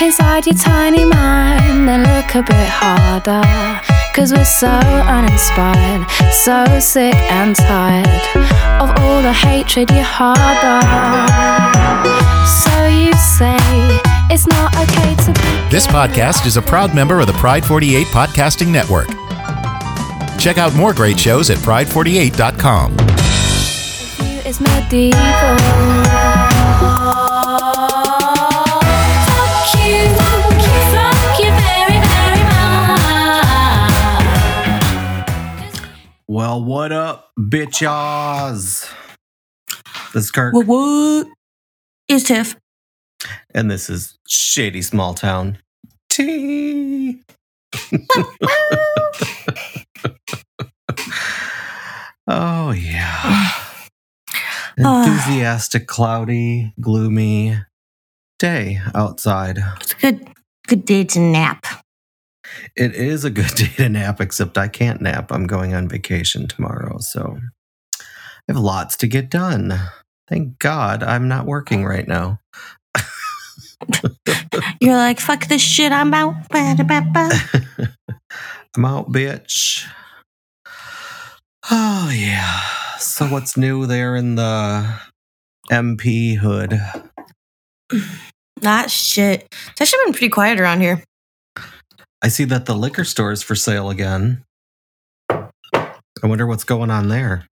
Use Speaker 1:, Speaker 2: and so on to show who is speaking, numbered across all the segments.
Speaker 1: Look inside your tiny mind and look a bit harder. Cause we're so uninspired, so sick and tired of all the hatred you harbor. So you say it's not okay to be.
Speaker 2: This podcast is a proud member of the Pride 48 Podcasting Network. Check out more great shows at pride48.com.
Speaker 3: Well, what up, bitches? This is Kirk,
Speaker 4: What? What? Is Tiff?
Speaker 3: and this is Shady Small Town Tea. oh, yeah. Uh. Enthusiastic, cloudy, gloomy day outside.
Speaker 4: It's a good, good day to nap.
Speaker 3: It is a good day to nap, except I can't nap. I'm going on vacation tomorrow, so I have lots to get done. Thank God I'm not working right now.
Speaker 4: You're like, fuck this shit. I'm out.
Speaker 3: I'm out, bitch. Oh, yeah. So, what's new there in the MP hood?
Speaker 4: Not shit. It's actually been pretty quiet around here.
Speaker 3: I see that the liquor store is for sale again. I wonder what's going on there.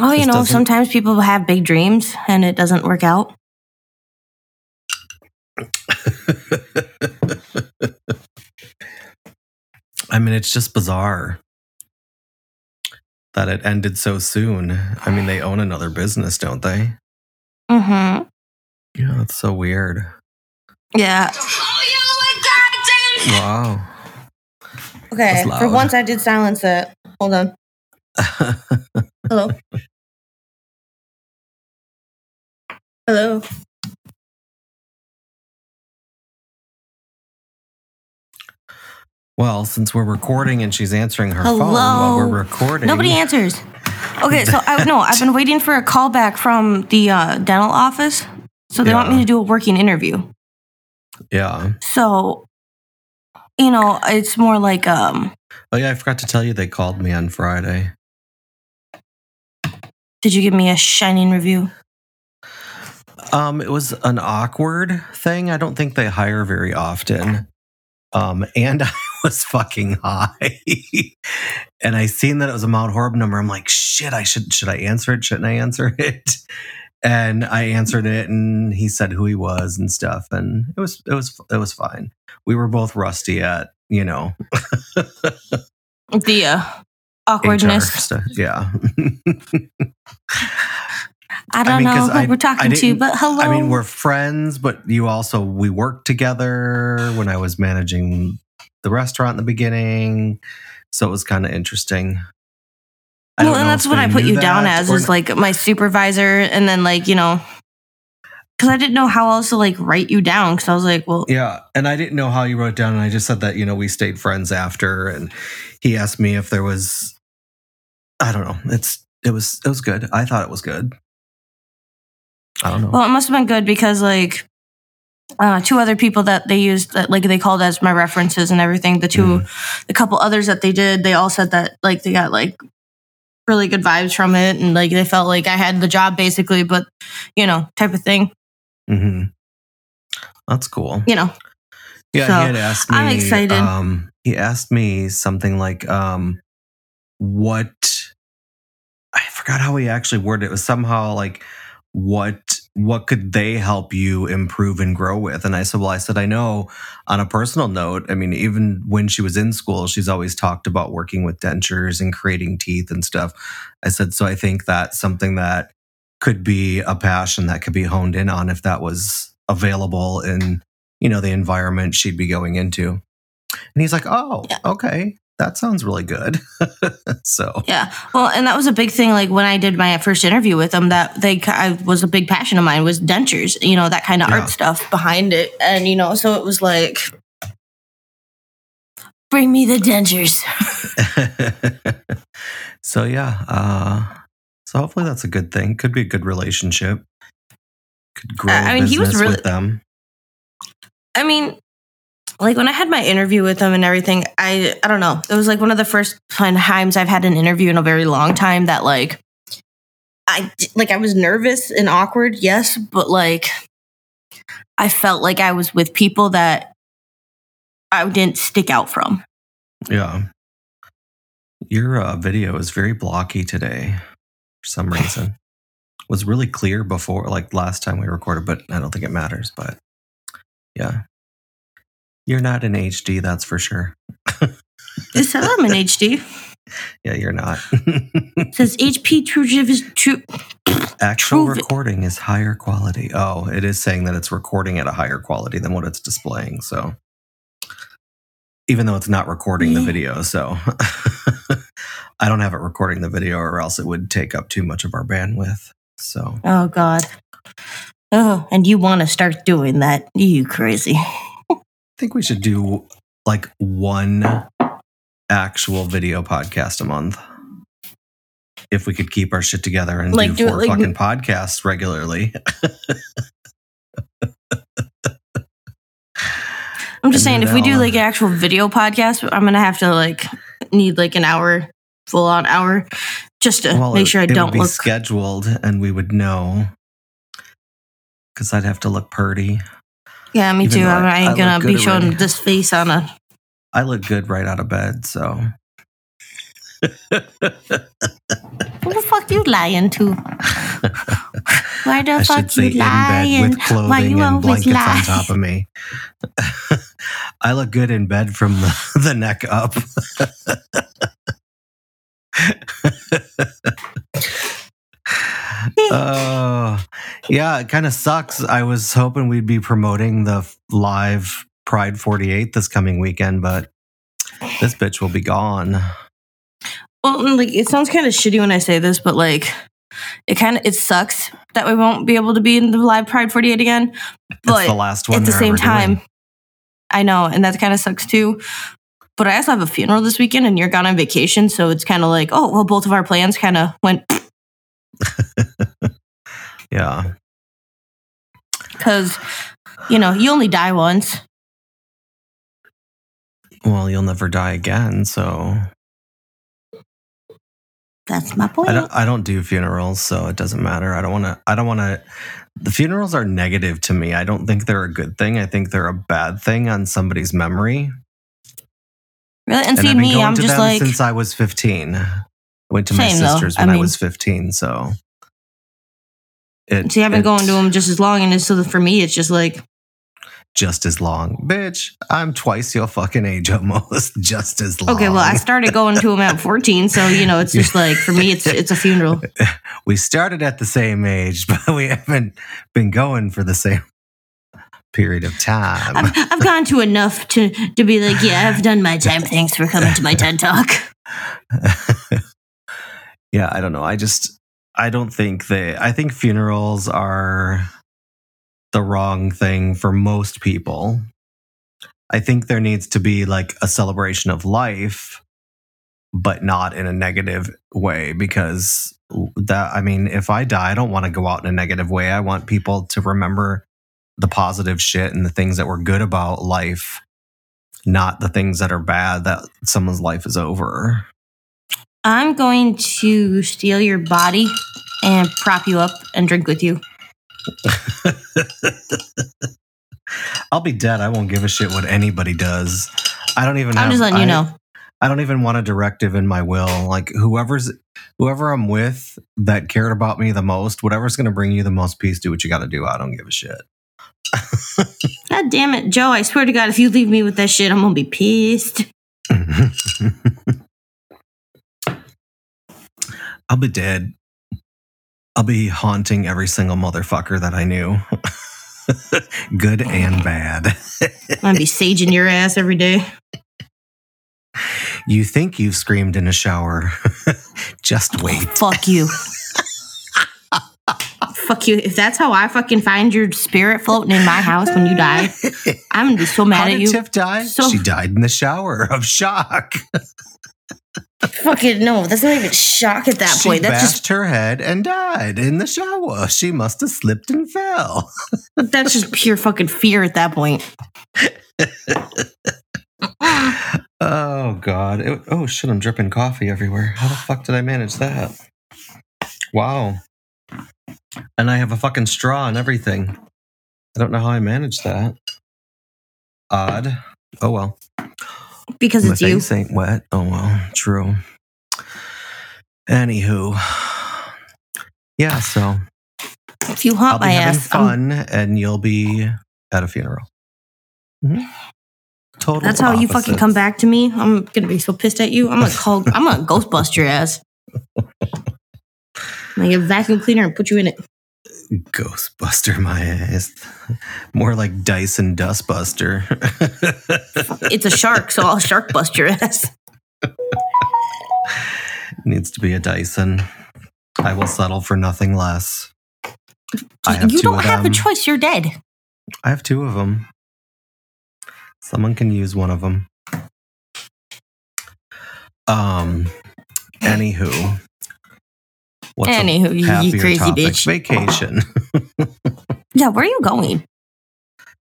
Speaker 4: Oh, you
Speaker 3: This
Speaker 4: know, sometimes people have big dreams and it doesn't work out.
Speaker 3: I mean, it's just bizarre that it ended so soon. I mean, they own another business, don't they?
Speaker 4: Mm-hmm.
Speaker 3: Yeah, it's so weird.
Speaker 4: Yeah.
Speaker 3: Wow.
Speaker 4: Okay. For once, I did silence it. Hold on. Hello. Hello.
Speaker 3: well, since we're recording and she's answering her phone while we're recording.
Speaker 4: Nobody answers. Okay, so I no, I've been waiting for a call back from the uh, dental office. So they want me to do a working interview.
Speaker 3: Yeah.
Speaker 4: So, you know, it's more like um.
Speaker 3: Oh, yeah, I forgot to tell you they called me on Friday.
Speaker 4: Did you give me a shining review?
Speaker 3: Um, it was an awkward thing. I don't think they hire very often. Um, and I was fucking high. and I seen that it was a Mount Horeb number. I'm like, shit, I should should I answer it? Shouldn't I answer it? And I answered it and he said who he was and stuff. And it was it was it was fine. We were both rusty at, you know,
Speaker 4: The uh, awkwardness.
Speaker 3: Yeah.
Speaker 4: I don't
Speaker 3: I mean,
Speaker 4: know who
Speaker 3: I-
Speaker 4: we're talking to, but hello.
Speaker 3: I mean, we're friends, but you also we worked together when I was managing the restaurant in the beginning, so it was kind of interesting. I
Speaker 4: well, and that's what I put you down as is like my supervisor, and then like you know, because I didn't know how else to like write you down. Because I was like, well,
Speaker 3: yeah, and I didn't know how you wrote it down, and I just said that you know we stayed friends after, and he asked me if there was, I don't know, it's it was it was good. I thought it was good. I don't know.
Speaker 4: well, it must have been good because like. Uh, two other people that they used that like they called as my references and everything. The 2
Speaker 3: Mm-hmm.
Speaker 4: the couple others that they did, they all said that like they got like really good vibes from it, and like they felt like I had the job basically, but you know, type of thing.
Speaker 3: Mm-hmm. That's cool.
Speaker 4: You know,
Speaker 3: Yeah,
Speaker 4: So,
Speaker 3: he had asked me.
Speaker 4: I'm excited.
Speaker 3: Um, he asked me something like, um, "What?" I forgot how he actually worded it. It was somehow like, "What? What could they help you improve and grow with?" And I said, "Well, I said I know on a personal note. I mean, even when she was in school, she's always talked about working with dentures and creating teeth and stuff." I said, "So I think that's something that could be a passion that could be honed in on if that was available in." you know the environment she'd be going into and he's like oh
Speaker 4: Yeah.
Speaker 3: okay that sounds really good so
Speaker 4: Yeah. Well, and that was a big thing. Like when I did my first interview with them, that they I was a big passion of mine was dentures. You know that kind of
Speaker 3: Yeah.
Speaker 4: art stuff behind it, and you know, so it was like, bring me the dentures.
Speaker 3: so yeah uh so hopefully that's a good thing could be a good relationship Could grow
Speaker 4: I mean, he was really-
Speaker 3: with them.
Speaker 4: I mean, like when I had my interview with him and everything, I I don't know. It was like one of the first times I've had an interview in a very long time that like I like I was nervous and awkward, yes, but like I felt like I was with people that I didn't stick out from.
Speaker 3: Yeah. Your uh, video is very blocky today for some reason. was really clear before, like last time we recorded, but I don't think it matters. But yeah. You're not in HD, that's for sure.
Speaker 4: It says I'm in HD.
Speaker 3: Yeah, you're not.
Speaker 4: It says HP True is true.
Speaker 3: Actual
Speaker 4: it.
Speaker 3: recording is higher quality. Oh, it is saying that it's recording at a higher quality than what it's displaying. So, even though it's not recording the video, so I don't have it recording the video, or else it would take up too much of our bandwidth. So,
Speaker 4: Oh God. Oh, and you want to start doing that? You crazy?
Speaker 3: I think we should do like one actual video podcast a month. If we could keep our shit together and
Speaker 4: Like,
Speaker 3: do
Speaker 4: do
Speaker 3: four
Speaker 4: like-
Speaker 3: fucking podcasts regularly.
Speaker 4: I'm just saying, if we do like an actual video podcast, I'm gonna have to like need like an hour, full on hour, just to
Speaker 3: Well,
Speaker 4: make sure I
Speaker 3: it would
Speaker 4: don't
Speaker 3: be
Speaker 4: look.
Speaker 3: scheduled, and we would know because I'd have to look purty.
Speaker 4: Yeah, me
Speaker 3: even
Speaker 4: too. I,
Speaker 3: I-
Speaker 4: ain't gonna be showing
Speaker 3: already.
Speaker 4: this face on a.
Speaker 3: I look good right out of bed, so
Speaker 4: Who the fuck you lying to? Why the
Speaker 3: I
Speaker 4: fuck you lying? Why you always lie?
Speaker 3: on top of me. I look good in bed from the, the neck up. Oh, yeah, it kind of sucks. I was hoping we'd be promoting the live Pride 48 this coming weekend, but this bitch will be gone.
Speaker 4: Well, mm, like it sounds kind of shitty when I say this, but like it kind of it sucks that we won't be able to be in the live Pride 48 again.
Speaker 3: It's
Speaker 4: But
Speaker 3: the last one.
Speaker 4: at the same time,
Speaker 3: doing.
Speaker 4: I know, and that kind of sucks too. But I also have a funeral this weekend, and you're gone on vacation, so it's kind of like, oh, well, both of our plans kind of went
Speaker 3: yeah,
Speaker 4: because, you know, you only die once.
Speaker 3: well, you'll never die again. So
Speaker 4: That's my point.
Speaker 3: I don't. I don't do funerals, so it doesn't matter. I don't want to. I don't want to. The funerals are negative to me. I don't think they're a good thing. I think they're a bad thing on somebody's memory.
Speaker 4: really, and, see
Speaker 3: I've been
Speaker 4: me, I'm just like,
Speaker 3: since I was 15. I went to my
Speaker 4: Same, though.
Speaker 3: sister's
Speaker 4: I
Speaker 3: when I,
Speaker 4: mean-
Speaker 3: was 15, so it,
Speaker 4: see, I've been
Speaker 3: it-
Speaker 4: going to them just as long, and it's, so for me, it's just like,
Speaker 3: just as long, bitch. I'm twice your fucking age almost, just as long.
Speaker 4: okay, well, I started going to them at 14, so you know, it's just like for me, it's it's a funeral.
Speaker 3: we started at the same age, but we haven't been going for the same period of time.
Speaker 4: I've, I've gone to enough to to be like, yeah, I've done my time. Thanks for coming to my TED talk.
Speaker 3: Yeah, I don't know. I just I don't think they I think funerals are the wrong thing for most people. I think there needs to be like a celebration of life but not in a negative way because that I mean if I die I don't want to go out in a negative way. I want people to remember the positive shit and the things that were good about life, not the things that are bad that someone's life is over.
Speaker 4: I'm going to steal your body and prop you up and drink with you.
Speaker 3: I'll be dead. I won't give a shit what anybody does. I don't even.
Speaker 4: I'm
Speaker 3: have,
Speaker 4: just letting you
Speaker 3: I-
Speaker 4: know.
Speaker 3: I don't even want a directive in my will. Like whoever's whoever I'm with that cared about me the most, whatever's going to bring you the most peace, do what you got to do. I don't give a shit.
Speaker 4: God damn it, Joe! I swear to God, if you leave me with that shit, I'm gonna be pissed.
Speaker 3: I'll be dead. I'll be haunting every single motherfucker that I knew. Good and oh. bad.
Speaker 4: I'm gonna be saging your ass every day.
Speaker 3: You think you've screamed in a shower. Just oh, wait.
Speaker 4: Fuck you. Fuck you. If that's how I fucking find your spirit floating in my house when you die, I'm gonna be so
Speaker 3: How
Speaker 4: mad at you.
Speaker 3: Tiff die?
Speaker 4: So-
Speaker 3: she died in the shower of shock.
Speaker 4: Fucking no, that's not even shock at that
Speaker 3: she
Speaker 4: point. That's
Speaker 3: bashed
Speaker 4: just
Speaker 3: her head and died in the shower. She must have slipped and fell.
Speaker 4: that's just pure fucking fear at that point.
Speaker 3: Oh God! It- oh shit! I'm dripping coffee everywhere. How the fuck did I manage that? Wow! And I have a fucking straw and everything. I don't know how I managed that. Odd. Oh well.
Speaker 4: Because
Speaker 3: My
Speaker 4: it's you.
Speaker 3: face ain't wet. Oh well. True. Anywho. Yeah. So
Speaker 4: If you
Speaker 3: I'll
Speaker 4: haunt
Speaker 3: be
Speaker 4: my
Speaker 3: having
Speaker 4: ass, I'm-
Speaker 3: fun, and you'll be at a funeral. Mhm. Total.
Speaker 4: that's how you fucking come back to me. I'm gonna be so pissed at you. I'm gonna call. I'm gonna ghostbust your ass. I'm gonna get a vacuum cleaner and put you in it.
Speaker 3: Ghostbuster my ass. More like Dyson Dustbuster.
Speaker 4: It's a shark, so I'll shark bust your ass.
Speaker 3: Needs to be a Dyson. I will settle for nothing less. I have
Speaker 4: you don't have a choice. You're dead.
Speaker 3: I have two of them. Someone can use one of them. Um. Anywho. What's
Speaker 4: Anywho, you, crazy
Speaker 3: topic?
Speaker 4: bitch.
Speaker 3: Vacation.
Speaker 4: Yeah, where are you going?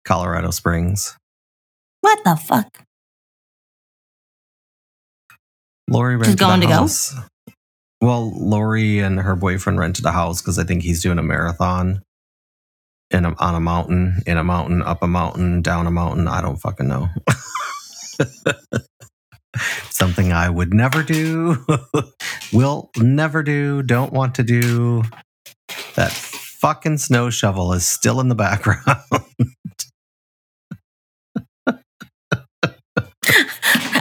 Speaker 3: Colorado Springs.
Speaker 4: What the fuck?
Speaker 3: Lori
Speaker 4: Just
Speaker 3: rented
Speaker 4: going
Speaker 3: a
Speaker 4: to go?
Speaker 3: house. Well, Lori and her boyfriend rented a house because I think he's doing a marathon in a, on a mountain, in a mountain, up a mountain, down a mountain. I don't fucking know. Something I would never do, will never do, don't want to do. That fucking snow shovel is still in the background.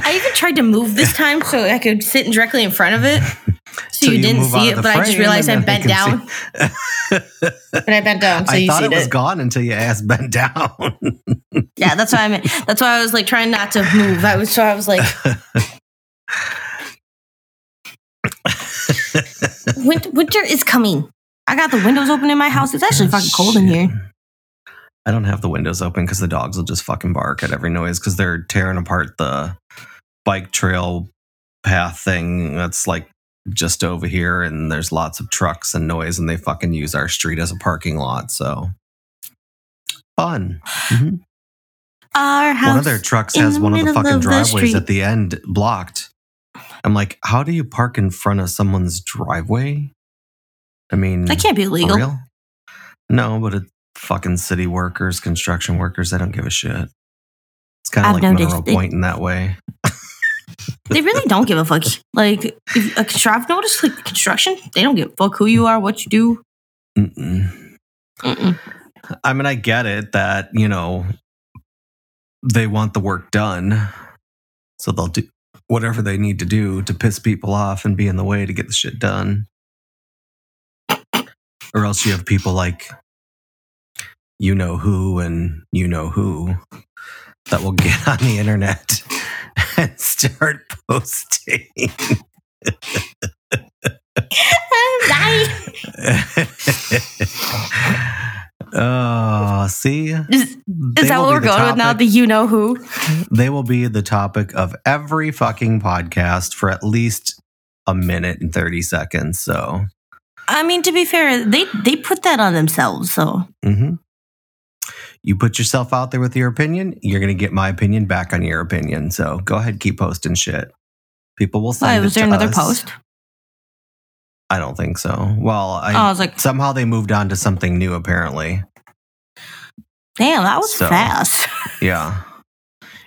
Speaker 4: I even tried to move this time so I could sit directly in front of it. So you,
Speaker 3: you
Speaker 4: didn't see it, but I just realized I bent down. But I bent down, so
Speaker 3: I
Speaker 4: you
Speaker 3: thought it was
Speaker 4: it.
Speaker 3: gone until your ass bent down.
Speaker 4: Yeah, that's why I mean. That's why I was like trying not to move. I was so I was like, winter, winter is coming. I got the windows open in my house. It's actually fucking cold in here.
Speaker 3: I don't have the windows open because the dogs will just fucking bark at every noise because they're tearing apart the bike trail path thing that's like just over here and there's lots of trucks and noise and they fucking use our street as a parking lot so fun Mhm.
Speaker 4: Our house.
Speaker 3: one of their trucks has
Speaker 4: the
Speaker 3: one of the fucking
Speaker 4: of the
Speaker 3: driveways
Speaker 4: street.
Speaker 3: at the end blocked i'm like how do you park in front of someone's driveway i mean
Speaker 4: that can't be
Speaker 3: real? No, but it's fucking city workers, construction workers. They don't give a shit. It's kind of like Mineral
Speaker 4: it.
Speaker 3: Point in that way.
Speaker 4: They really don't give a fuck. Like, if a I've noticed, like construction, they don't give a fuck who you are, what you do.
Speaker 3: Mm-mm.
Speaker 4: Mm-mm.
Speaker 3: I mean, I get it that you know they want the work done, so they'll do whatever they need to do to piss people off and be in the way to get the shit done. Or else you have people like you know who and you know who that will get on the internet and start posting. Oh, see?
Speaker 4: Is, is that what we're going with now? The you know who?
Speaker 3: They will be the topic of every fucking podcast for at least a minute and 30 seconds. So,
Speaker 4: I mean, to be fair, they they put that on themselves. So
Speaker 3: mhm. You put yourself out there with your opinion, you're going to get my opinion back on your opinion. So, go ahead, keep posting shit. People will send
Speaker 4: why was there another
Speaker 3: us.
Speaker 4: post?
Speaker 3: I don't think so. Well, I,
Speaker 4: oh, I was like,
Speaker 3: somehow they moved on to something new, apparently.
Speaker 4: damn, that was
Speaker 3: So-
Speaker 4: fast.
Speaker 3: Yeah.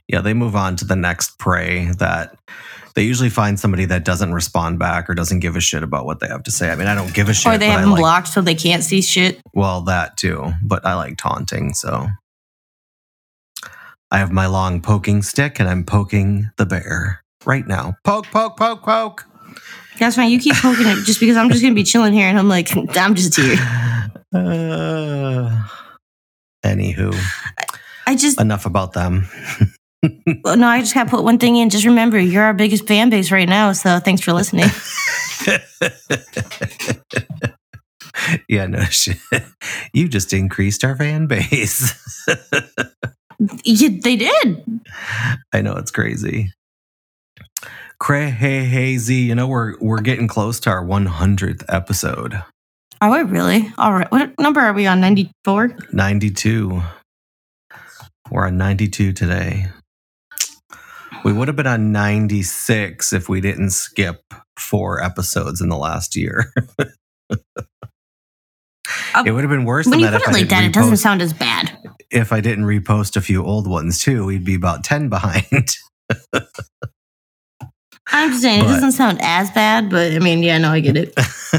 Speaker 3: Yeah, they move on to the next prey that they usually find somebody that doesn't respond back or doesn't give a shit about what they have to say. I mean, I don't give a shit.
Speaker 4: or they have them
Speaker 3: like,
Speaker 4: blocked so they can't see shit.
Speaker 3: Well, that too, but I like taunting, so I have my long poking stick and I'm poking the bear right now. Poke, poke, poke, poke.
Speaker 4: That's fine. You keep poking it just because I'm just gonna be chilling here, and I'm like, I'm just here.
Speaker 3: Uh, anywho,
Speaker 4: I just
Speaker 3: enough about them.
Speaker 4: well, no, I just gotta put one thing in. Just remember, you're our biggest fan base right now. So thanks for listening.
Speaker 3: yeah, no shit. You just increased our fan base.
Speaker 4: yeah, they did.
Speaker 3: I know it's crazy. Crazy. You know, we're we're getting close to our 100th episode.
Speaker 4: Are we really? All right. What number are we on? 94?
Speaker 3: 92. We're on 92 today. We would have been on 96 if we didn't skip four episodes in the last year. Oh, it would have been worse
Speaker 4: When
Speaker 3: than
Speaker 4: you
Speaker 3: that
Speaker 4: put it
Speaker 3: I
Speaker 4: like that,
Speaker 3: didn't
Speaker 4: it doesn't sound as bad.
Speaker 3: if I didn't repost a few old ones too. We'd be about 10 behind.
Speaker 4: I'm just saying,
Speaker 3: But-
Speaker 4: it doesn't sound as bad, but I mean, yeah, no, I get it.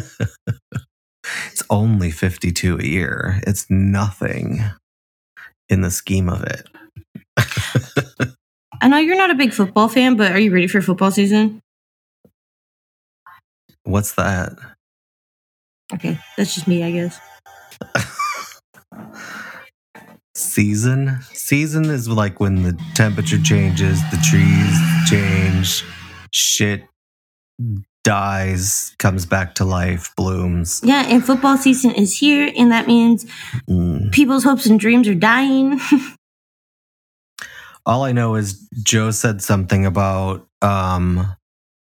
Speaker 3: it's only 52 a year. It's nothing in the scheme of it.
Speaker 4: I know you're not a big football fan, but are you ready for football season?
Speaker 3: What's that?
Speaker 4: Okay, that's just me, I guess.
Speaker 3: Season? Season is like when the temperature changes, the trees change, shit dies, comes back to life, blooms.
Speaker 4: Yeah, and football season is here, and that means
Speaker 3: Mm.
Speaker 4: people's hopes and dreams are dying.
Speaker 3: All I know is Joe said something about um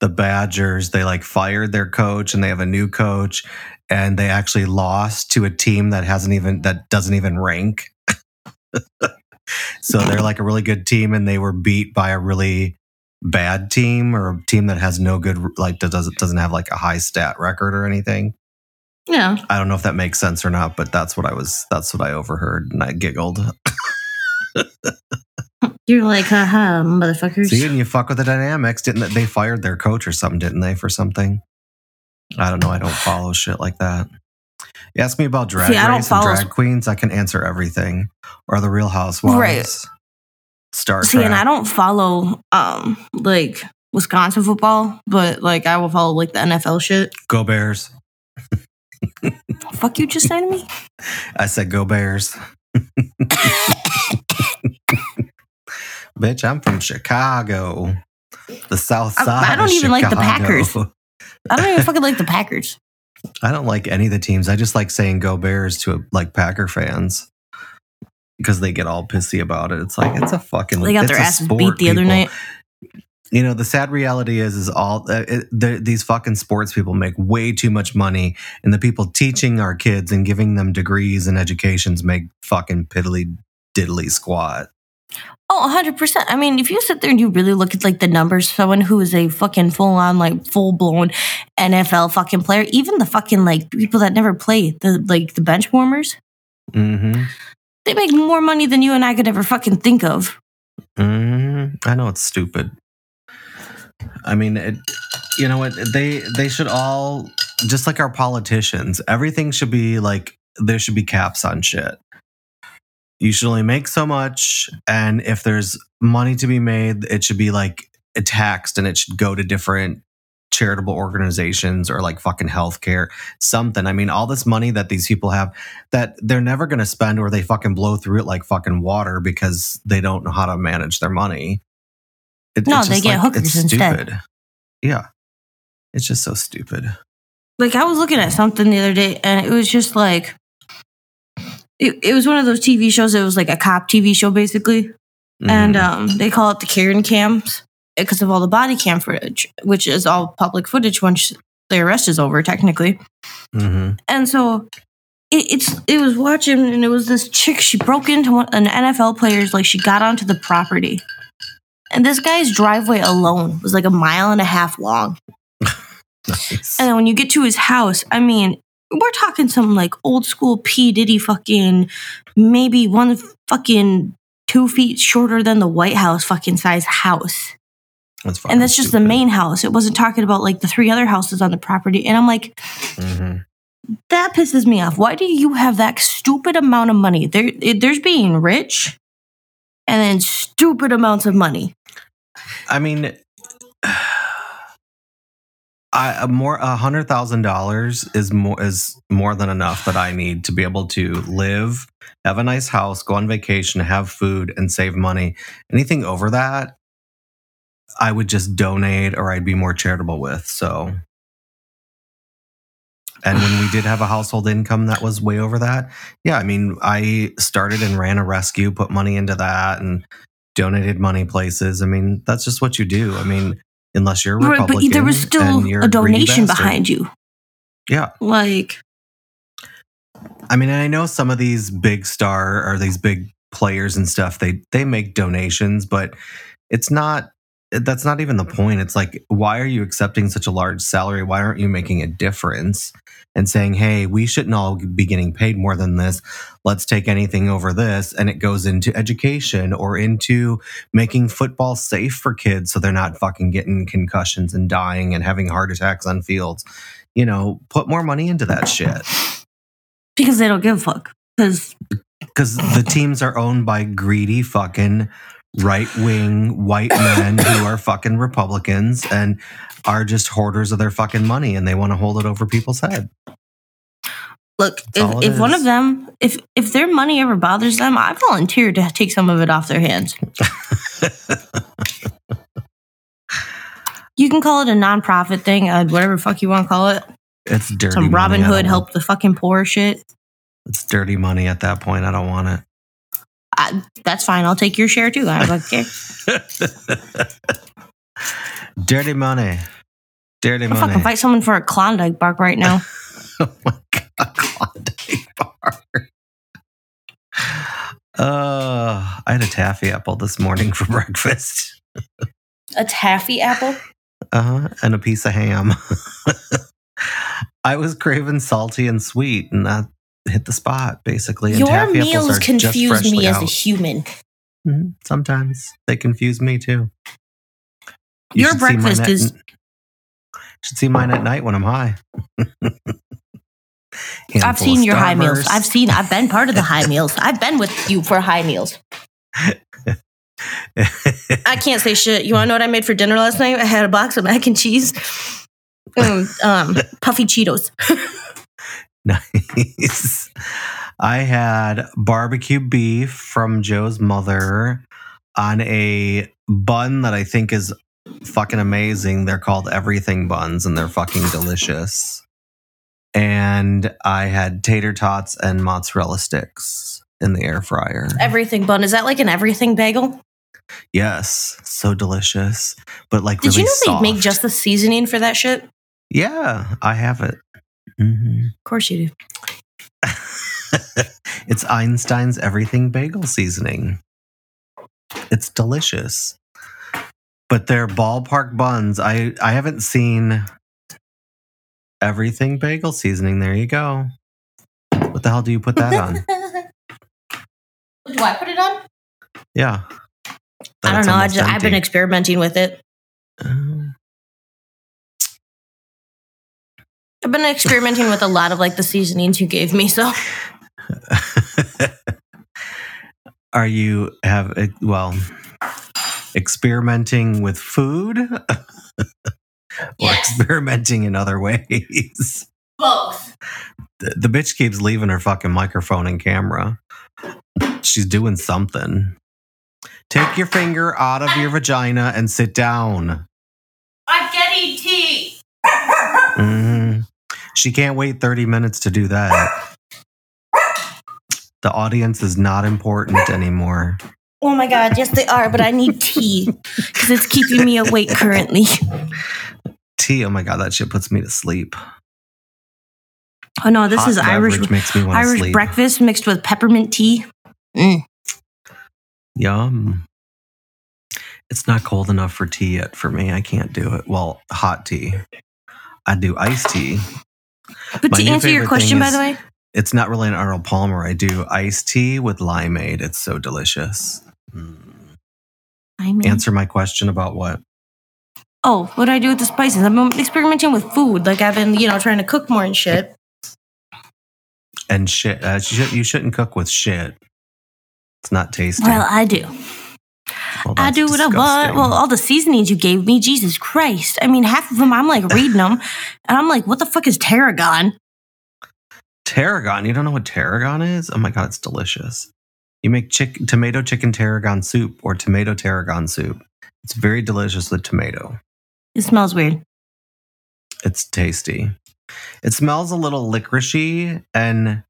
Speaker 3: the Badgers. They like fired their coach and they have a new coach and they actually lost to a team that hasn't even that doesn't even rank. so they're like a really good team and they were beat by a really bad team or a team that has no good like doesn't doesn't have like a high stat record or anything.
Speaker 4: yeah,
Speaker 3: I don't know if that makes sense or not, but that's what I was that's what I overheard and I giggled.
Speaker 4: you're like, haha, motherfuckers.
Speaker 3: See, and you fuck with the dynamics. Didn't they? They fired their coach or something, didn't they, for something? I don't know. I don't follow shit like that. You ask me about drag
Speaker 4: See, I don't
Speaker 3: race
Speaker 4: follow-
Speaker 3: and drag queens, I can answer everything. Or the Real Housewives,
Speaker 4: Right.
Speaker 3: Star
Speaker 4: See,
Speaker 3: Trek.
Speaker 4: and I don't follow um like Wisconsin football, but like I will follow like the NFL shit.
Speaker 3: Go Bears.
Speaker 4: Fuck you, just saying to me.
Speaker 3: I said go Bears. Bitch, I'm from Chicago, the South Side.
Speaker 4: I don't
Speaker 3: of
Speaker 4: even like the Packers. I don't even fucking like the Packers.
Speaker 3: I don't like any of the teams. I just like saying "Go Bears" to like Packer fans because they get all pissy about it. It's like it's a fucking.
Speaker 4: They got their asses
Speaker 3: sport,
Speaker 4: beat the other night.
Speaker 3: You know, the sad reality is, is all uh, it, the, these fucking sports people make way too much money, and the people teaching our kids and giving them degrees and educations make fucking piddly diddly squat.
Speaker 4: Oh, 100%. I mean, if you sit there and you really look at like the numbers, someone who is a fucking full on, like full blown NFL fucking player, even the fucking like people that never play, the like the bench warmers,
Speaker 3: hmm
Speaker 4: they make more money than you and I could ever fucking think of.
Speaker 3: hmm I know it's stupid. I mean, it, you know what? They they should all just like our politicians. Everything should be like there should be caps on shit. You should only make so much, and if there's money to be made, it should be like taxed, and it should go to different charitable organizations or like fucking healthcare, something. I mean, all this money that these people have that they're never going to spend, or they fucking blow through it like fucking water because they don't know how to manage their money. It-
Speaker 4: No, they
Speaker 3: just
Speaker 4: get hookers
Speaker 3: it's
Speaker 4: instead.
Speaker 3: stupid. Yeah, it's just so stupid.
Speaker 4: Like I was looking at something the other day and it was just like it, it was one of those TV shows. It was like a cop TV show basically. And
Speaker 3: Mhm.
Speaker 4: um, they call it the Karen cams because of all the body cam footage, which is all public footage once the arrest is over, technically.
Speaker 3: Mhm.
Speaker 4: And so it, it's it was watching, and it was this chick. She broke into one, an NFL player's like she got onto the property, and this guy's driveway alone was like a mile and a half long.
Speaker 3: Nice.
Speaker 4: And then when you get to his house, I mean, we're talking some like old school P Diddy fucking maybe one fucking two feet shorter than the White House fucking size house.
Speaker 3: That's
Speaker 4: And that's just the main house. It wasn't talking about like the three other houses on the property. And I'm like,
Speaker 3: Mhm.
Speaker 4: that pisses me off. Why do you have that stupid amount of money? There, it, there's being rich and then stupid amounts of money.
Speaker 3: I mean, A uh, more a hundred thousand dollars is more is more than enough that I need to be able to live, have a nice house, go on vacation, have food, and save money. Anything over that, I would just donate or I'd be more charitable with. So. And when we did have a household income that was way over that, yeah, I mean, I started and ran a rescue, put money into that, and donated money places. I mean, that's just what you do. I mean, unless you're a
Speaker 4: Right,
Speaker 3: Republican.
Speaker 4: but there was still a donation behind you.
Speaker 3: Yeah.
Speaker 4: Like,
Speaker 3: I mean, I know some of these big star or these big players and stuff, they they make donations, but it's not that's not even the mm-hmm. point. It's like, why are you accepting such a large salary? Why aren't you making a difference and saying, hey, we shouldn't all be getting paid more than this. Let's take anything over this. And it goes into education or into making football safe for kids so they're not fucking getting concussions and dying and having heart attacks on fields. You know, put more money into that shit.
Speaker 4: because they don't give a fuck. Because
Speaker 3: because the teams are owned by greedy fucking right wing white men who are fucking Republicans and are just hoarders of their fucking money and they want to hold it over people's head.
Speaker 4: look,
Speaker 3: That's
Speaker 4: if, if one of them, if if their money ever bothers them, I volunteer to take some of it off their hands. You can call it a nonprofit thing, uh, whatever the fuck you want to call it.
Speaker 3: It's dirty.
Speaker 4: Some. Robin Hood help the fucking poor shit.
Speaker 3: It's dirty money at that point. I don't want it.
Speaker 4: I, that's fine. I'll take your share too. I don't care.
Speaker 3: dirty money. Dirty
Speaker 4: I'll
Speaker 3: money.
Speaker 4: fucking fight someone for a Klondike bar right now.
Speaker 3: oh my god, Klondike bar. Uh, I had a taffy apple this morning for breakfast.
Speaker 4: A taffy apple?
Speaker 3: Uh-huh, and a piece of ham. I was craving salty and sweet, and that hit the spot basically. And
Speaker 4: Your
Speaker 3: taffy
Speaker 4: meals confuse me
Speaker 3: freshly
Speaker 4: as a
Speaker 3: out.
Speaker 4: human.
Speaker 3: Mhm, Sometimes they confuse me too.
Speaker 4: Your
Speaker 3: should see mine
Speaker 4: breakfast
Speaker 3: at-
Speaker 4: is-
Speaker 3: Should see mine at night when I'm high.
Speaker 4: I've seen
Speaker 3: of
Speaker 4: your high meals. I've seen. I've been part of the high meals. I've been with you for high meals. I can't say shit. You want to know what I made for dinner last night? I had a box of mac and cheese, and, um, puffy Cheetos.
Speaker 3: Nice. I had barbecue beef from Joe's mother on a bun that I think is fucking amazing. They're called everything buns and they're fucking delicious. And I had tater tots and mozzarella sticks in the air fryer.
Speaker 4: Everything bun. Is that like an everything bagel?
Speaker 3: yes, so delicious, but like
Speaker 4: Did
Speaker 3: really
Speaker 4: you know
Speaker 3: soft.
Speaker 4: they make just the seasoning for that shit?
Speaker 3: Yeah, I have it. Mhm.
Speaker 4: Of course you do.
Speaker 3: it's Einstein's everything bagel seasoning. It's delicious. But they're ballpark buns. I I haven't seen everything bagel seasoning. There you go. What the hell do you put that on?
Speaker 4: do I put it on?
Speaker 3: Yeah.
Speaker 4: I don't know. I just, I've been experimenting with it.
Speaker 3: Um,
Speaker 4: I've been experimenting with a lot of like the seasonings you gave me. So
Speaker 3: Are you have eh, well experimenting with food or
Speaker 4: Yes.
Speaker 3: experimenting in other ways?
Speaker 4: both.
Speaker 3: the, the bitch keeps leaving her fucking microphone and camera. She's doing something. Take your finger out of your vagina and sit down.
Speaker 4: I'm getting tea.
Speaker 3: Mhm. She can't wait 30 minutes to do that. The audience is not important anymore.
Speaker 4: Oh my god, yes they are, but I need tea because it's keeping me awake currently.
Speaker 3: Tea, oh my god, that shit puts me to sleep.
Speaker 4: Oh no, this
Speaker 3: Hot
Speaker 4: is Irish
Speaker 3: makes me
Speaker 4: Irish
Speaker 3: sleep.
Speaker 4: breakfast mixed with peppermint tea. Mm.
Speaker 3: Yum. It's not cold enough for tea yet for me. I can't do it. Well, hot tea. I do iced tea.
Speaker 4: But
Speaker 3: My
Speaker 4: to answer your question, by the way,
Speaker 3: It's not really an Arnold Palmer. I do iced tea with limeade. It's so delicious. Mm.
Speaker 4: I mean,
Speaker 3: Answer my question about what?
Speaker 4: oh, what do I do with the spices? I've been experimenting with food. Like I've been, you know, trying to cook more and shit.
Speaker 3: And shit. Uh, you shouldn't cook with shit. It's not tasty.
Speaker 4: Well, I do. I do what I want. Well, all the seasonings you gave me, Jesus Christ. I mean, half of them, I'm like reading them, and I'm like, what the fuck is tarragon?
Speaker 3: tarragon. You don't know what tarragon is? Oh my god, it's delicious. You make chick- tomato chicken tarragon soup or tomato tarragon soup. It's very delicious with tomato.
Speaker 4: It smells weird.
Speaker 3: It's tasty. It smells a little licoricey, and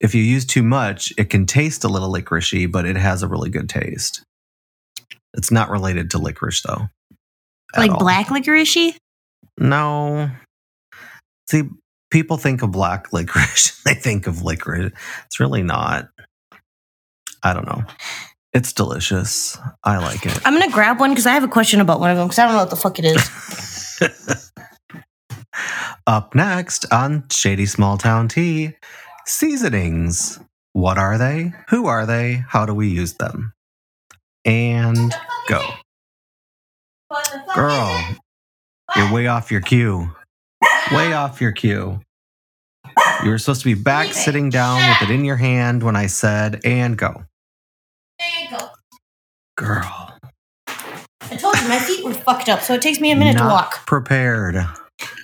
Speaker 3: if you use too much, it can taste a little licoricey, but it has a really good taste. It's not related to licorice, though.
Speaker 4: like
Speaker 3: all.
Speaker 4: black licorice.
Speaker 3: No. See, people think of black licorice. they think of licorice. It's really not. I don't know. It's delicious. I like it.
Speaker 4: I'm gonna grab one because I have a question about one of them because I don't know what the fuck it is.
Speaker 3: Up next on Shady Small Town Tea, seasonings. What are they? Who are they? How do we use them? And go. Girl, you're way off your cue. Way off your cue. You were supposed to be back sitting down with it in your hand when I said, and go.
Speaker 4: There you go.
Speaker 3: Girl.
Speaker 4: I told you my feet were fucked up, so it takes me a minute to walk.
Speaker 3: Prepared.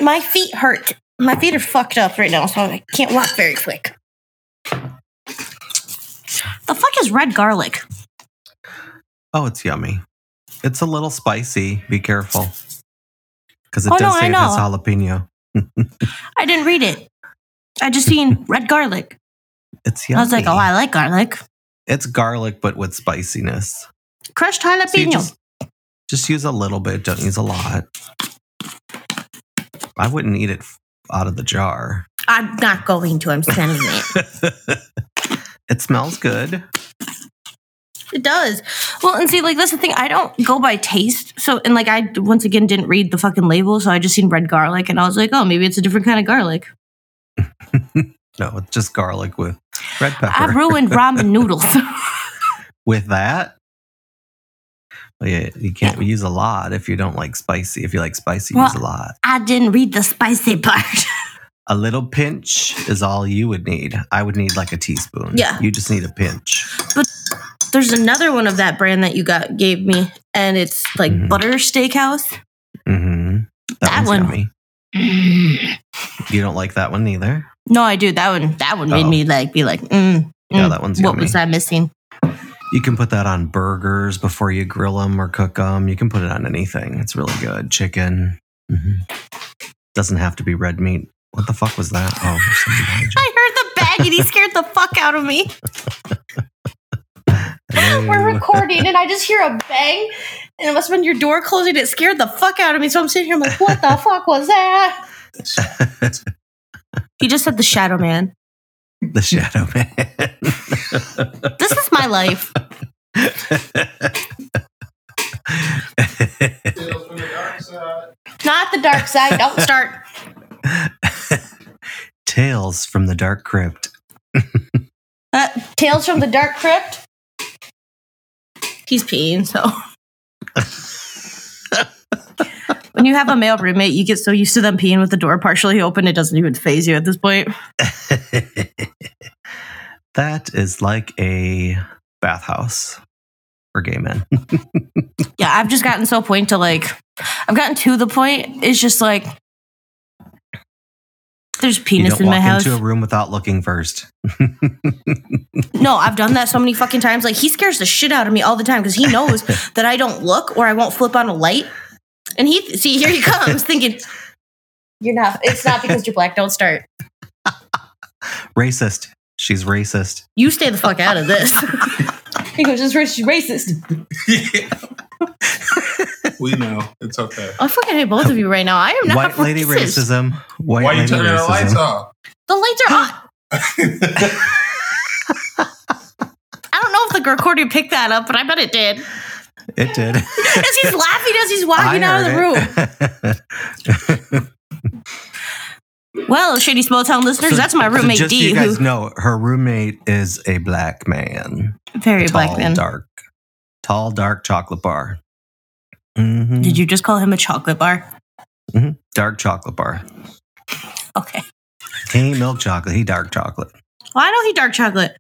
Speaker 4: My feet hurt. My feet are fucked up right now, so I can't walk very quick. The fuck is red garlic?
Speaker 3: Oh, it's yummy. It's a little spicy. Be careful. Because it
Speaker 4: Oh,
Speaker 3: does
Speaker 4: no,
Speaker 3: say
Speaker 4: I
Speaker 3: it has jalapeno.
Speaker 4: I didn't read it. I just seen red garlic.
Speaker 3: It's yummy.
Speaker 4: I was like, oh, I like garlic.
Speaker 3: It's garlic, but with spiciness.
Speaker 4: Crushed
Speaker 3: So
Speaker 4: jalapeno.
Speaker 3: just, just use a little bit. Don't use a lot. I wouldn't eat it out of the jar.
Speaker 4: I'm not going to. I'm sending it.
Speaker 3: it smells good.
Speaker 4: It does. Well, and see, like that's the thing. I don't go by taste. So, and like I once again didn't read the fucking label, so I just seen red garlic, and I was like, oh, maybe it's a different kind of garlic.
Speaker 3: No, it's just garlic with red pepper.
Speaker 4: I ruined ramen noodles.
Speaker 3: with that, well, yeah, you can't use a lot if you don't like spicy. If you like spicy,
Speaker 4: Well-
Speaker 3: use a lot.
Speaker 4: I didn't read the spicy part.
Speaker 3: A little pinch is all you would need. I would need like a teaspoon.
Speaker 4: Yeah.
Speaker 3: You just need a pinch.
Speaker 4: There's another one of that brand that you got gave me, and it's like
Speaker 3: Mhm.
Speaker 4: butter steakhouse.
Speaker 3: Mm-hmm. That,
Speaker 4: That one.
Speaker 3: yummy. You don't like that one either?
Speaker 4: No, I do. That one. That one made
Speaker 3: Oh.
Speaker 4: me like be like, mm,
Speaker 3: Yeah,
Speaker 4: mm,
Speaker 3: that one's good.
Speaker 4: What
Speaker 3: yummy.
Speaker 4: was I missing?
Speaker 3: You can put that on burgers before you grill them or cook them. You can put it on anything. It's really good. Chicken. hmm Doesn't have to be red meat. What the fuck was that? Oh, there's something behind you.
Speaker 4: I heard the bag and he scared the fuck out of me.
Speaker 3: Hello.
Speaker 4: We're recording and I just hear a bang and it must have been your door closing. It scared the fuck out of me. So I'm sitting here, I'm like, what the fuck was that? He just said the shadow man.
Speaker 3: the Shadow Man.
Speaker 4: This is my life. Not the dark side. Don't start.
Speaker 3: Tales from the Dark Crypt.
Speaker 4: Uh, Tales from the Dark Crypt. He's peeing, so. when you have a male roommate, you get so used to them peeing with the door partially open, it doesn't even phase you at this point.
Speaker 3: that is like a bathhouse for gay men.
Speaker 4: Yeah, I've just gotten so point to like, I've gotten to the point. It's just like, there's penis
Speaker 3: don't
Speaker 4: in
Speaker 3: walk
Speaker 4: my house.
Speaker 3: into a room without looking first.
Speaker 4: No, I've done that so many fucking times. Like he scares the shit out of me all the time because he knows that I don't look or I won't flip on a light. And he see here he comes thinking you're not. It's not because you're black. Don't start.
Speaker 3: racist. She's racist.
Speaker 4: You stay the fuck out of this. he goes, "This she's racist."
Speaker 5: We know. It's okay.
Speaker 4: I fucking hate both of you right now. I am not
Speaker 3: White lady
Speaker 4: racist.
Speaker 3: racism. White
Speaker 5: Why are you
Speaker 3: lady
Speaker 5: turning the lights off?
Speaker 4: The lights are on. I don't know if the recording picked that up, but I bet it did.
Speaker 3: It did.
Speaker 4: As he's laughing as he's walking out of the room.
Speaker 3: room.
Speaker 4: Well, shady small town listeners, that's my roommate
Speaker 3: just
Speaker 4: D,
Speaker 3: so you guys
Speaker 4: who
Speaker 3: know, her roommate is a black man.
Speaker 4: very
Speaker 3: tall,
Speaker 4: black man.
Speaker 3: dark, tall, dark chocolate bar. Mhm.
Speaker 4: Did you just call him a chocolate bar?
Speaker 3: Dark chocolate bar.
Speaker 4: Okay.
Speaker 3: He ain't milk chocolate. He dark chocolate.
Speaker 4: Well, I know he dark chocolate.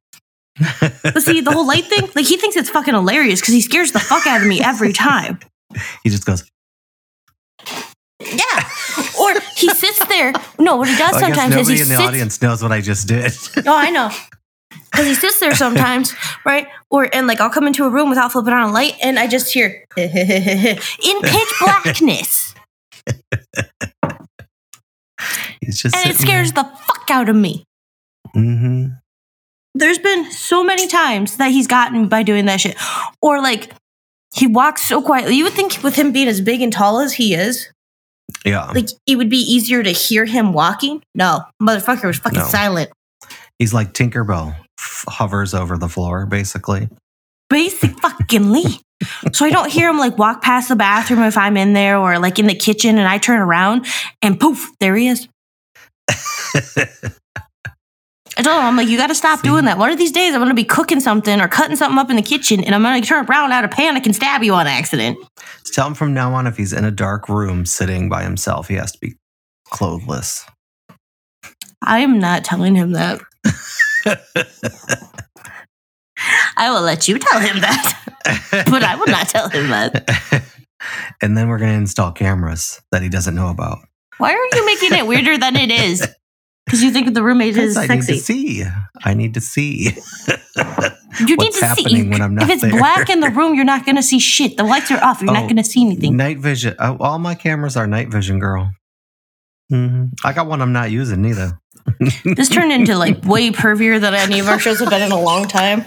Speaker 4: But see, the whole light thing, like he thinks it's fucking hilarious because he scares the fuck out of me every time.
Speaker 3: he just goes.
Speaker 4: Yeah. Or he sits there. No, what he does
Speaker 3: "Oh, I guess
Speaker 4: sometimes is
Speaker 3: nobody
Speaker 4: he
Speaker 3: in the
Speaker 4: sits.
Speaker 3: audience knows what I just did.
Speaker 4: Oh, I know. Because he sits there sometimes, right? Or and like I'll come into a room without flipping on a light, and I just hear in pitch blackness, and it scares the fuck out of me.
Speaker 3: hmm
Speaker 4: There's been so many times that he's gotten by doing that shit, or like he walks so quietly. You would think with him being as big and tall as he is,
Speaker 3: Yeah.
Speaker 4: like it would be easier to hear him walking. No, motherfucker was fucking
Speaker 3: No.
Speaker 4: silent.
Speaker 3: He's like Tinkerbell, f- hovers over the floor, basically.
Speaker 4: Basic fucking Lee. So I don't hear him like walk past the bathroom if I'm in there or like in the kitchen and I turn around and poof, there he is. I told him, I'm like, you got to stop
Speaker 3: See?
Speaker 4: doing that. One of these days, I'm going to be cooking something or cutting something up in the kitchen, and I'm going to turn around out of panic and stab you on accident.
Speaker 3: Tell him from now on if he's in a dark room sitting by himself, he has to be clothless.
Speaker 4: I am not telling him that. I will let you tell him that, but I will not tell him that.
Speaker 3: and then we're going to install cameras that he doesn't know about.
Speaker 4: Why are you making it weirder than it is? Because you think the roommate is
Speaker 3: Because I need to see. I need to see.
Speaker 4: You need to
Speaker 3: happening
Speaker 4: see.
Speaker 3: when I'm not
Speaker 4: if it's
Speaker 3: there.
Speaker 4: black in the room, you're not going to see shit. The lights are off. You're
Speaker 3: Oh,
Speaker 4: not going to see anything.
Speaker 3: Night vision. Oh, all my cameras are night vision, girl. hmm I got one I'm not using neither.
Speaker 4: This turned into like way pervier than any of our shows have been in a long time.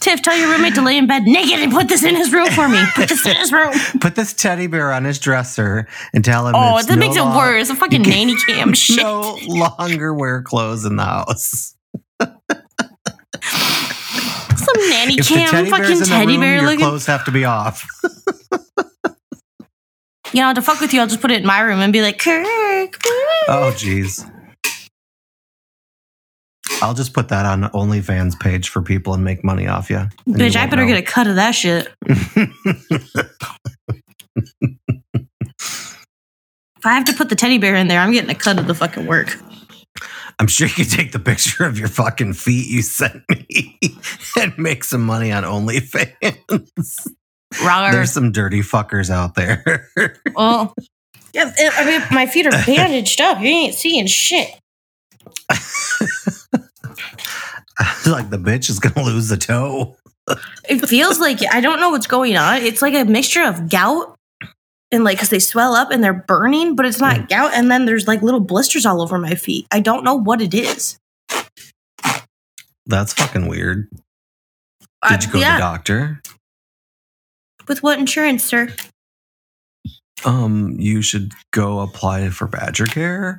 Speaker 4: Tiff, tell your roommate to lay in bed naked and put this in his room for me. Put this in his room.
Speaker 3: Put this teddy bear on his dresser and tell him.
Speaker 4: Oh, that
Speaker 3: no
Speaker 4: makes it
Speaker 3: lo-
Speaker 4: worse. A fucking nanny cam shit.
Speaker 3: No longer wear clothes in the house.
Speaker 4: Some nanny
Speaker 3: If
Speaker 4: cam
Speaker 3: teddy bear's
Speaker 4: fucking teddy
Speaker 3: room,
Speaker 4: bear
Speaker 3: your
Speaker 4: looking.
Speaker 3: clothes have to be off.
Speaker 4: You know, to fuck with you, I'll just put it in my room and be like, Kirk. Kirk."
Speaker 3: Oh, jeez. I'll just put that on OnlyFans page for people and make money off you.
Speaker 4: Bitch, I better get a cut of that shit. If I have to put the teddy bear in there, I'm getting a cut of the fucking work.
Speaker 3: I'm sure you can take the picture of your fucking feet you sent me and make some money on OnlyFans.
Speaker 4: Rawr.
Speaker 3: There's some dirty fuckers out there.
Speaker 4: Well, yeah, I mean, my feet are bandaged up. You ain't seeing shit.
Speaker 3: like the bitch is gonna lose the toe.
Speaker 4: It feels like I don't know what's going on. It's like a mixture of gout and like because they swell up and they're burning, but it's not gout. And then there's like little blisters all over my feet. I don't know what it is.
Speaker 3: That's fucking weird.
Speaker 4: Uh,
Speaker 3: Did you go to
Speaker 4: yeah.
Speaker 3: the doctor?
Speaker 4: With what insurance, sir?
Speaker 3: Um, you should go apply for Badger Care.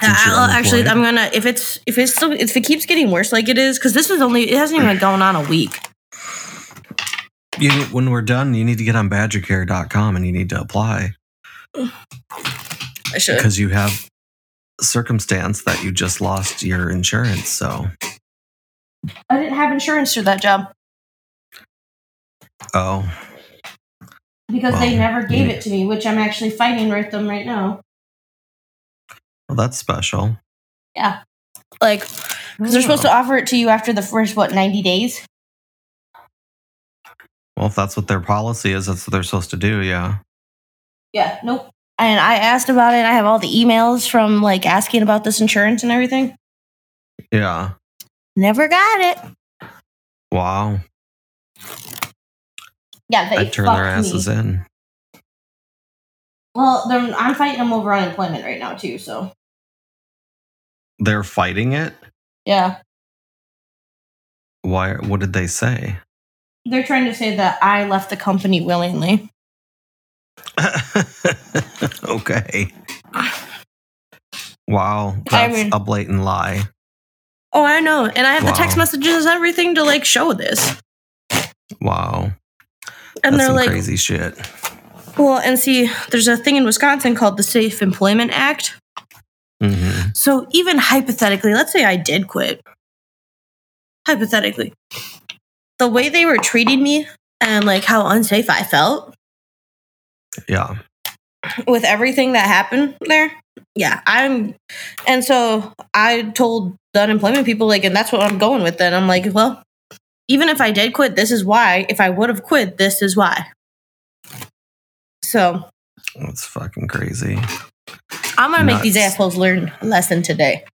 Speaker 4: I'll, actually. I'm gonna if it's if it's still if it keeps getting worse like it is because this is only it hasn't even been going on a week.
Speaker 3: You when we're done, you need to get on badgercare.com and you need to apply
Speaker 4: I should.
Speaker 3: because you have circumstance that you just lost your insurance. So,
Speaker 4: I didn't have insurance for that job
Speaker 3: oh,
Speaker 4: because they never gave
Speaker 3: yeah.
Speaker 4: it to me, which I'm actually fighting with them right now.
Speaker 3: well, that's special.
Speaker 4: Yeah, like because they're supposed to oh. offer it to you after the first what 90 days.
Speaker 3: Well, if that's what their policy is, that's what they're supposed to do. Yeah.
Speaker 4: Yeah, nope. And I asked about it. I have all the emails from like asking about this insurance and everything.
Speaker 3: Yeah.
Speaker 4: Never got it.
Speaker 3: Wow.
Speaker 4: Yeah, they
Speaker 3: I'd turn their
Speaker 4: fucked me.
Speaker 3: asses in.
Speaker 4: Well, I'm fighting them over unemployment right now too. So
Speaker 3: They're fighting it.
Speaker 4: yeah,
Speaker 3: Why? What did they say?
Speaker 4: they're trying to say that I left the company willingly.
Speaker 3: okay. Wow.
Speaker 4: I
Speaker 3: That's
Speaker 4: mean-
Speaker 3: a blatant lie.
Speaker 4: Oh, I know, and I have the text messages and everything to like show this.
Speaker 3: Wow.
Speaker 4: And
Speaker 3: That's
Speaker 4: they're
Speaker 3: some
Speaker 4: like,
Speaker 3: crazy shit.
Speaker 4: well, and see, there's a thing in Wisconsin called the Safe Employment Act.
Speaker 3: hmm
Speaker 4: So even hypothetically, let's say I did quit. Hypothetically, the way they were treating me and like how unsafe I felt
Speaker 3: Yeah.
Speaker 4: with everything that happened there. Yeah, I'm, and so I told the unemployment people like, and that's what I'm going with. Then I'm like, well, even if I did quit, this is why. If I would have quit, this is why. So
Speaker 3: That's fucking crazy.
Speaker 4: I'm gonna make these assholes learn a lesson today.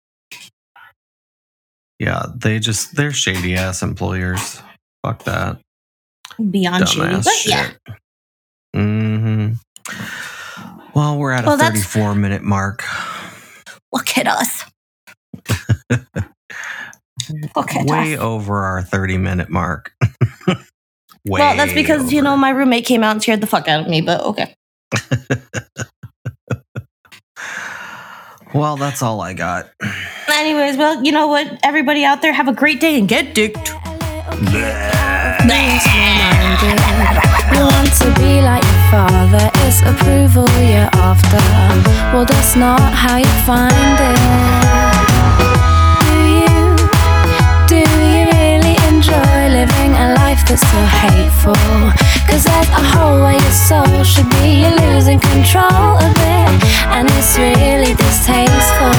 Speaker 3: Yeah. They just, they're shady ass employers. Fuck that.
Speaker 4: Beyond
Speaker 3: Dumbass
Speaker 4: but
Speaker 3: shit.
Speaker 4: yeah.
Speaker 3: hmm Well, we're at
Speaker 4: Well,
Speaker 3: a 34 minute mark.
Speaker 4: Look at us. Look at
Speaker 3: Way
Speaker 4: us.
Speaker 3: over our 30 minute mark.
Speaker 4: well, that's
Speaker 3: way
Speaker 4: because you know my roommate came out and scared the fuck out of me. But okay.
Speaker 3: Well, that's all I got.
Speaker 4: Anyways, well, you know what? Everybody out there, have a great day and get dicked.
Speaker 1: You want to be like your father, it's approval you're after. Well, that's not how you find it. so hateful? Cause as a whole, where your soul should be, you're losing control of it, and it's really distasteful.